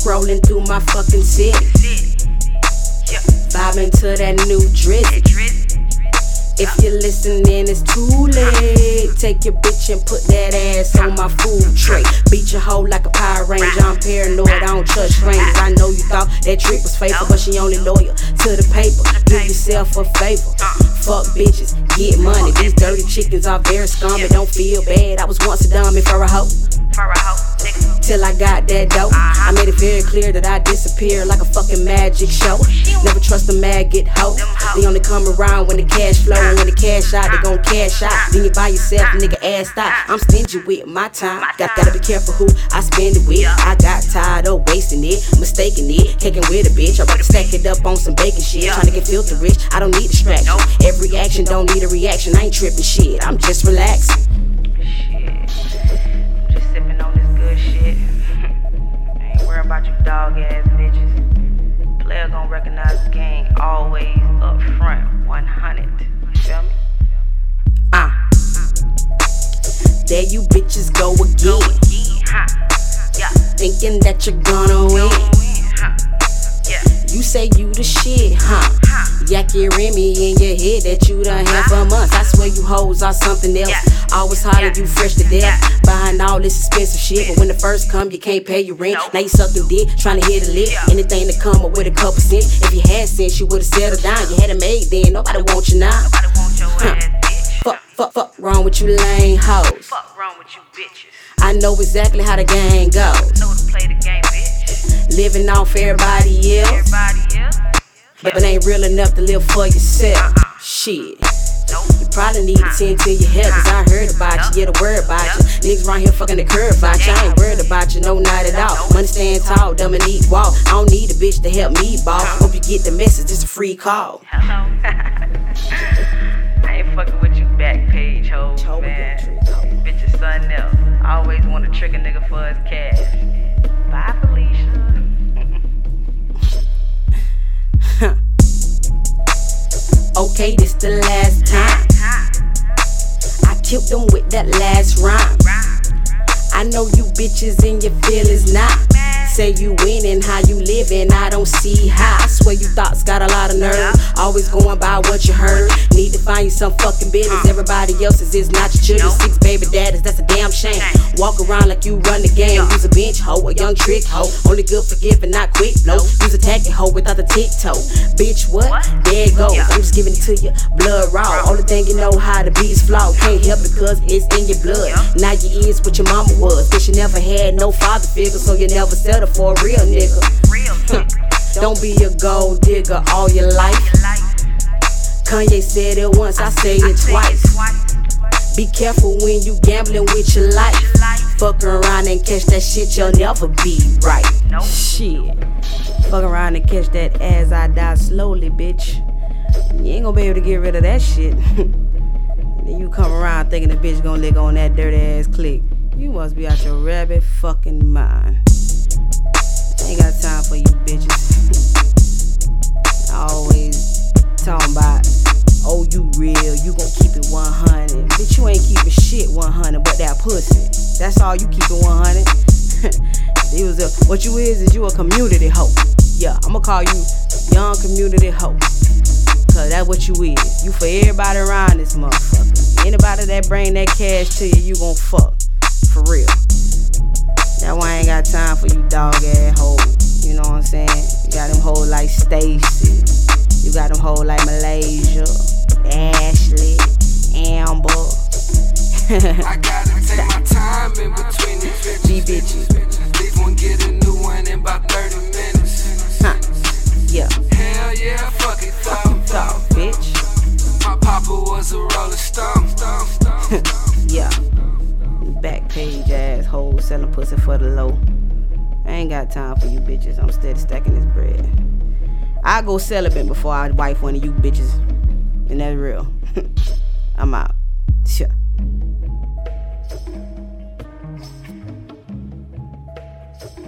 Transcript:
scrolling through my fucking city. Vibing to that new drizzy. If you're listening, it's too late. Take your bitch and put that ass on my food tray. Beat your hoe like a Power Ranger. I'm paranoid, I don't trust strangers. I know you thought that trick was faithful, but she only loyal to the paper. Do yourself a favor. Fuck bitches, get money. These dirty chickens are very scummy. Don't feel bad. I was once a dummy for a hoe. For a hoe till I got that dope. I made it very clear that I disappear like a fucking magic show. Never trust a maggot hoe. They only come around when the cash flow. And when the cash out, they gon' cash out. Then you buy yourself, a nigga ass stop. I'm stingy with my time. Got gotta be careful who I spend it with. I got tired of wasting it, mistaking it, kicking with a bitch. I rather stack it up on some bacon shit. Trying to get filthy rich, I don't need distraction. Every action don't need a reaction. I ain't tripping shit, I'm just relaxing. You dog ass bitches. Player gon' recognize the game always up front, 100. You feel me? Ah. Uh, there you bitches go again. Thinking that you're gonna win. You say you the shit, huh? Your Remy in your head that you done had for months. I swear you hoes are something else. Always holler you fresh to death. Buying all this expensive shit, but when the first come, you can't pay your rent. Now you sucking dick, trying to hit a lick. Anything to come up with a couple cents. If you had sense, you would've settled down. You had it made then. Nobody want you now. Huh. Fuck, fuck, fuck, wrong with you lame hoes. Fuck wrong with you bitches. I know exactly how the game goes. Know to play the game, bitch. Living off everybody else. Everybody else. But it ain't real enough to live for yourself. Shit. You probably need to tend to your health, cause I heard about you, yeah, the word about you. Niggas around here fucking the curve about you. I ain't worried about you, no, not at all. Money stand tall, dumb and eat wall. I don't need a bitch to help me ball. Hope you get the message, it's a free call. Hello. I ain't fucking with you back page hoes, man. Bitch something else. I always want to trick a nigga for his cash. Okay, this the last time. I killed them with that last rhyme. I know you bitches in your feelings now. Say you winning, how you living, I don't see how. I swear you thoughts got a lot of nerve. Always going by what you heard. Need to find you some fucking business. Uh. Everybody else's is not your children. Six baby daddies, that's a damn shame. Walk around like you run the game. Use a bench hoe, a young trick hoe. Only good for giving, not quick blow. Use a tacky hoe without the tiptoe. Bitch, what? There it goes. I'm just giving it to you, blood raw. Only thing you know how to be is flawed. Can't help it cause it's in your blood. Now you is what your mama was. But you never had no father figure, so you never settle for a real nigga. Don't be a gold digger all your life. Kanye said it once, I say it twice. Be careful when you gambling with your life. Fuck around and catch that shit, you'll never be right. Shit. Fuck around and catch that as I die slowly, bitch. You ain't gonna be able to get rid of that shit. then you come around thinking the bitch gonna lick on that dirty ass click. You must be out your rabbit fucking mind. Shit 100, but that pussy. That's all you keeping 100. it was a, what you is, is you a community hoe. Yeah, I'ma call you young community hoe. Cause that's what you is. You for everybody around this motherfucker. Anybody that bring that cash to you, you gon' fuck. For real. That why I ain't got time for you dog ass hoes. You know what I'm saying? You got them hoes like Stacy. You got them hoes like Malaysia, Ashley. I gotta take my time in between these bitches. Leave one, get a new one in about 30 minutes. Huh. Yeah. Hell yeah, fuck it, thought. Dog, bitch. My papa was a rolling stone. stone, stone. yeah. Back page asshole selling pussy for the low. I ain't got time for you bitches. I'm steady stacking this bread. I go celibate before I wife one of you bitches. And that's real. I'm out. Sure.